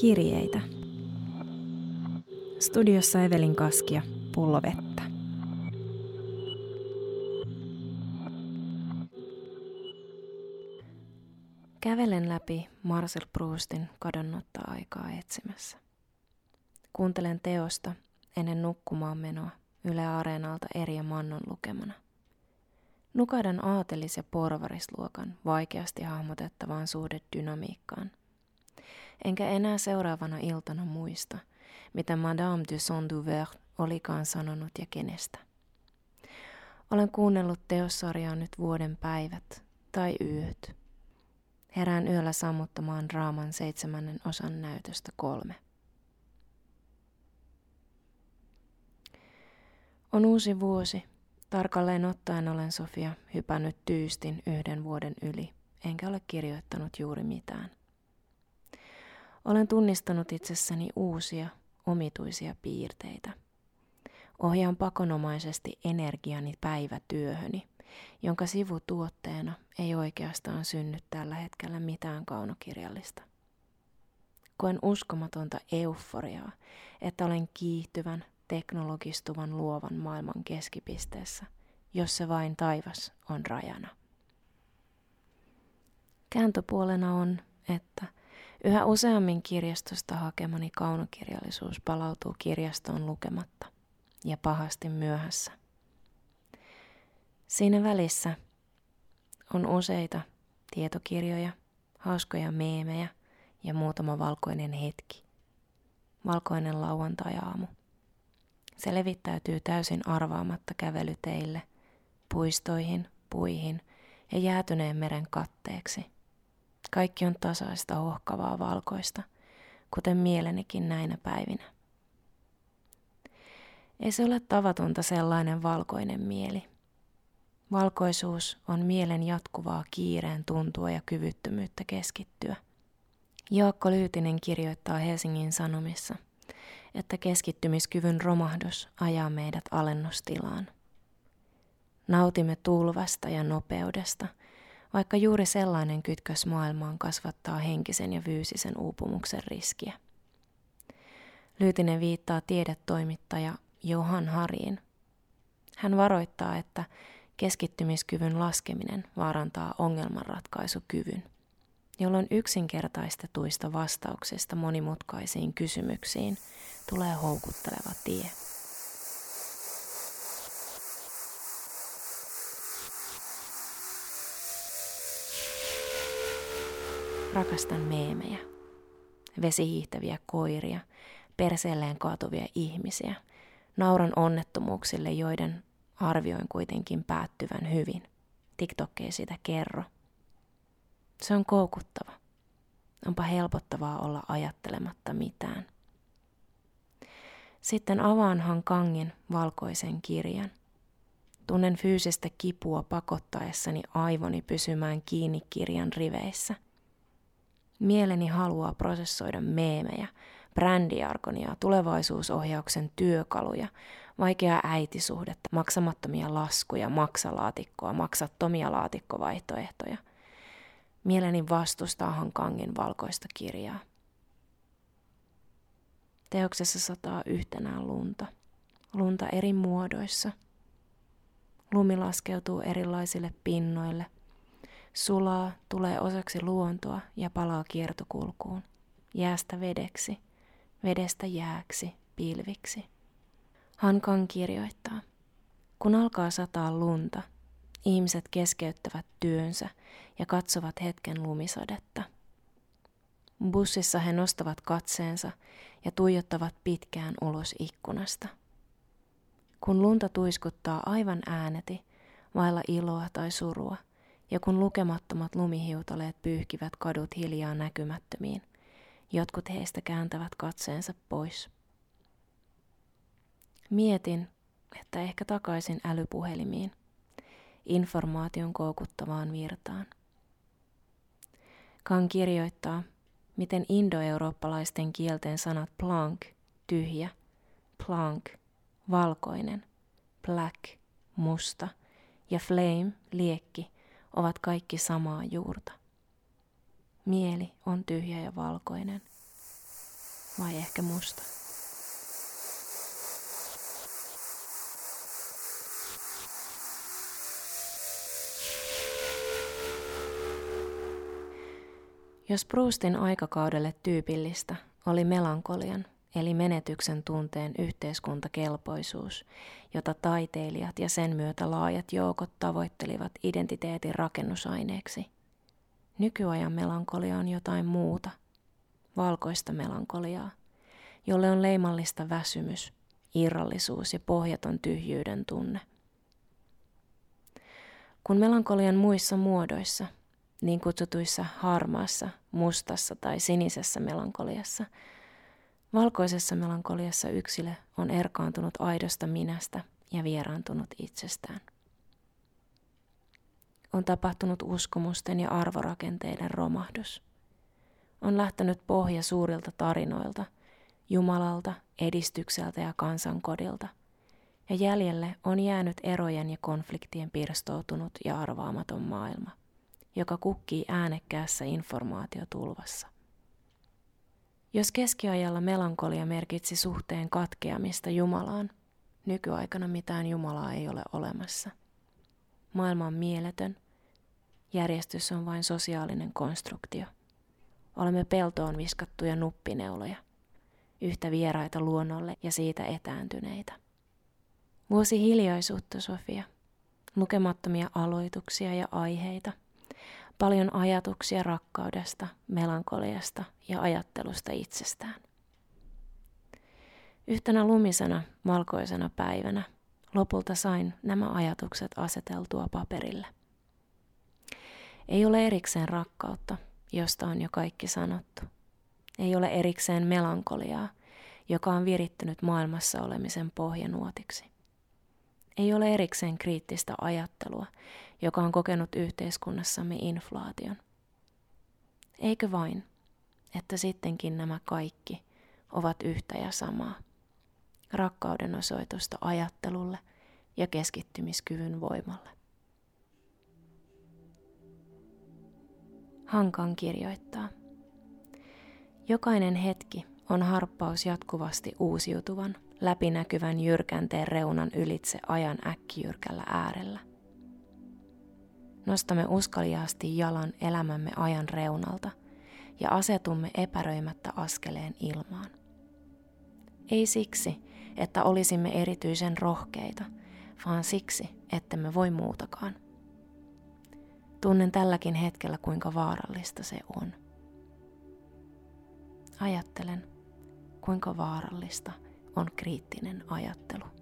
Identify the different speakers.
Speaker 1: Kirjeitä. Studiossa Evelin Kaskia, pullo vettä. Kävelen läpi Marcel Proustin kadonnutta aikaa etsimässä. Kuuntelen teosta ennen nukkumaan menoa Yle Areenalta Erja Mannon lukemana. Nukaidan aatelis- ja porvarisluokan vaikeasti hahmotettavaan suhdedynamiikkaan. Enkä enää seuraavana iltana muista, mitä Madame de Saint-Duvert olikaan sanonut ja kenestä. Olen kuunnellut teossarjaa nyt vuoden päivät tai yöt. Herään yöllä sammuttamaan raaman seitsemännen osan näytöstä kolme. On uusi vuosi. Tarkalleen ottaen olen Sofia hypännyt tyystin yhden vuoden yli, enkä ole kirjoittanut juuri mitään. Olen tunnistanut itsessäni uusia, omituisia piirteitä. Ohjaan pakonomaisesti energiani päivätyöhöni, jonka sivutuotteena ei oikeastaan synny tällä hetkellä mitään kaunokirjallista. Koen uskomatonta euforiaa, että olen kiihtyvän, teknologistuvan luovan maailman keskipisteessä, jossa vain taivas on rajana. Kääntöpuolena on, että yhä useammin kirjastosta hakemani kaunokirjallisuus palautuu kirjastoon lukematta ja pahasti myöhässä. Siinä välissä on useita tietokirjoja, hauskoja meemejä ja muutama valkoinen hetki. Valkoinen lauantai-aamu. Se levittäytyy täysin arvaamatta kävelyteille, puistoihin, puihin ja jäätyneen meren katteeksi. Kaikki on tasaista, hohkavaa valkoista, kuten mielenikin näinä päivinä. Ei se ole tavatonta sellainen valkoinen mieli. Valkoisuus on mielen jatkuvaa kiireen tuntua ja kyvyttömyyttä keskittyä. Jaakko Lyytinen kirjoittaa Helsingin Sanomissa – että keskittymiskyvyn romahdus ajaa meidät alennustilaan. Nautimme tulvasta ja nopeudesta, vaikka juuri sellainen kytkös maailmaan kasvattaa henkisen ja fyysisen uupumuksen riskiä. Lyytinen viittaa tiedetoimittaja Johan Hariin. Hän varoittaa, että keskittymiskyvyn laskeminen vaarantaa ongelmanratkaisukyvyn jolloin yksinkertaistetuista vastauksista monimutkaisiin kysymyksiin tulee houkutteleva tie. Rakastan meemejä, vesihiihtäviä koiria, perseelleen kaatuvia ihmisiä, nauran onnettomuuksille, joiden arvioin kuitenkin päättyvän hyvin. TikTok ei sitä kerro – se on koukuttava. Onpa helpottavaa olla ajattelematta mitään. Sitten avaanhan kangin valkoisen kirjan. Tunnen fyysistä kipua pakottaessani aivoni pysymään kiinni kirjan riveissä. Mieleni haluaa prosessoida meemejä, brändiarkonia, tulevaisuusohjauksen työkaluja, vaikeaa äitisuhdetta, maksamattomia laskuja, maksalaatikkoa, maksattomia laatikkovaihtoehtoja – Mieleni vastustaa Hankangin valkoista kirjaa. Teoksessa sataa yhtenään lunta. Lunta eri muodoissa. Lumi laskeutuu erilaisille pinnoille. Sulaa, tulee osaksi luontoa ja palaa kiertokulkuun. Jäästä vedeksi, vedestä jääksi, pilviksi. Hankan kirjoittaa. Kun alkaa sataa lunta, ihmiset keskeyttävät työnsä – ja katsovat hetken lumisadetta. Bussissa he nostavat katseensa ja tuijottavat pitkään ulos ikkunasta. Kun lunta tuiskuttaa aivan ääneti, vailla iloa tai surua, ja kun lukemattomat lumihiutaleet pyyhkivät kadut hiljaa näkymättömiin, jotkut heistä kääntävät katseensa pois. Mietin, että ehkä takaisin älypuhelimiin, informaation koukuttavaan virtaan. Kan kirjoittaa, miten indoeurooppalaisten kielten sanat plank, tyhjä, plank, valkoinen, black, musta ja flame, liekki, ovat kaikki samaa juurta. Mieli on tyhjä ja valkoinen. vai ehkä musta. Jos Proustin aikakaudelle tyypillistä oli melankolian, eli menetyksen tunteen yhteiskuntakelpoisuus, jota taiteilijat ja sen myötä laajat joukot tavoittelivat identiteetin rakennusaineeksi. Nykyajan melankolia on jotain muuta, valkoista melankoliaa, jolle on leimallista väsymys, irrallisuus ja pohjaton tyhjyyden tunne. Kun melankolian muissa muodoissa, niin kutsutuissa harmaassa, mustassa tai sinisessä melankoliassa, valkoisessa melankoliassa yksilö on erkaantunut aidosta minästä ja vieraantunut itsestään. On tapahtunut uskomusten ja arvorakenteiden romahdus. On lähtenyt pohja suurilta tarinoilta, Jumalalta, edistykseltä ja kansankodilta, ja jäljelle on jäänyt erojen ja konfliktien pirstoutunut ja arvaamaton maailma – joka kukkii äänekkäässä informaatiotulvassa. Jos keskiajalla melankolia merkitsi suhteen katkeamista Jumalaan, nykyaikana mitään Jumalaa ei ole olemassa. Maailma on mieletön, järjestys on vain sosiaalinen konstruktio. Olemme peltoon viskattuja nuppineuloja, yhtä vieraita luonnolle ja siitä etääntyneitä. Vuosi hiljaisuutta, Sofia. Lukemattomia aloituksia ja aiheita – paljon ajatuksia rakkaudesta, melankoliasta ja ajattelusta itsestään. Yhtenä lumisena, valkoisena päivänä lopulta sain nämä ajatukset aseteltua paperille. Ei ole erikseen rakkautta, josta on jo kaikki sanottu. Ei ole erikseen melankoliaa, joka on virittänyt maailmassa olemisen pohjanuotiksi. Ei ole erikseen kriittistä ajattelua, joka on kokenut yhteiskunnassamme inflaation. Eikö vain, että sittenkin nämä kaikki ovat yhtä ja samaa. Rakkauden osoitusta ajattelulle ja keskittymiskyvyn voimalle. Hankan kirjoittaa. Jokainen hetki on harppaus jatkuvasti uusiutuvan, läpinäkyvän jyrkänteen reunan ylitse ajan äkkijyrkällä äärellä – nostamme uskaliaasti jalan elämämme ajan reunalta ja asetumme epäröimättä askeleen ilmaan. Ei siksi, että olisimme erityisen rohkeita, vaan siksi, että me voi muutakaan. Tunnen tälläkin hetkellä, kuinka vaarallista se on. Ajattelen, kuinka vaarallista on kriittinen ajattelu.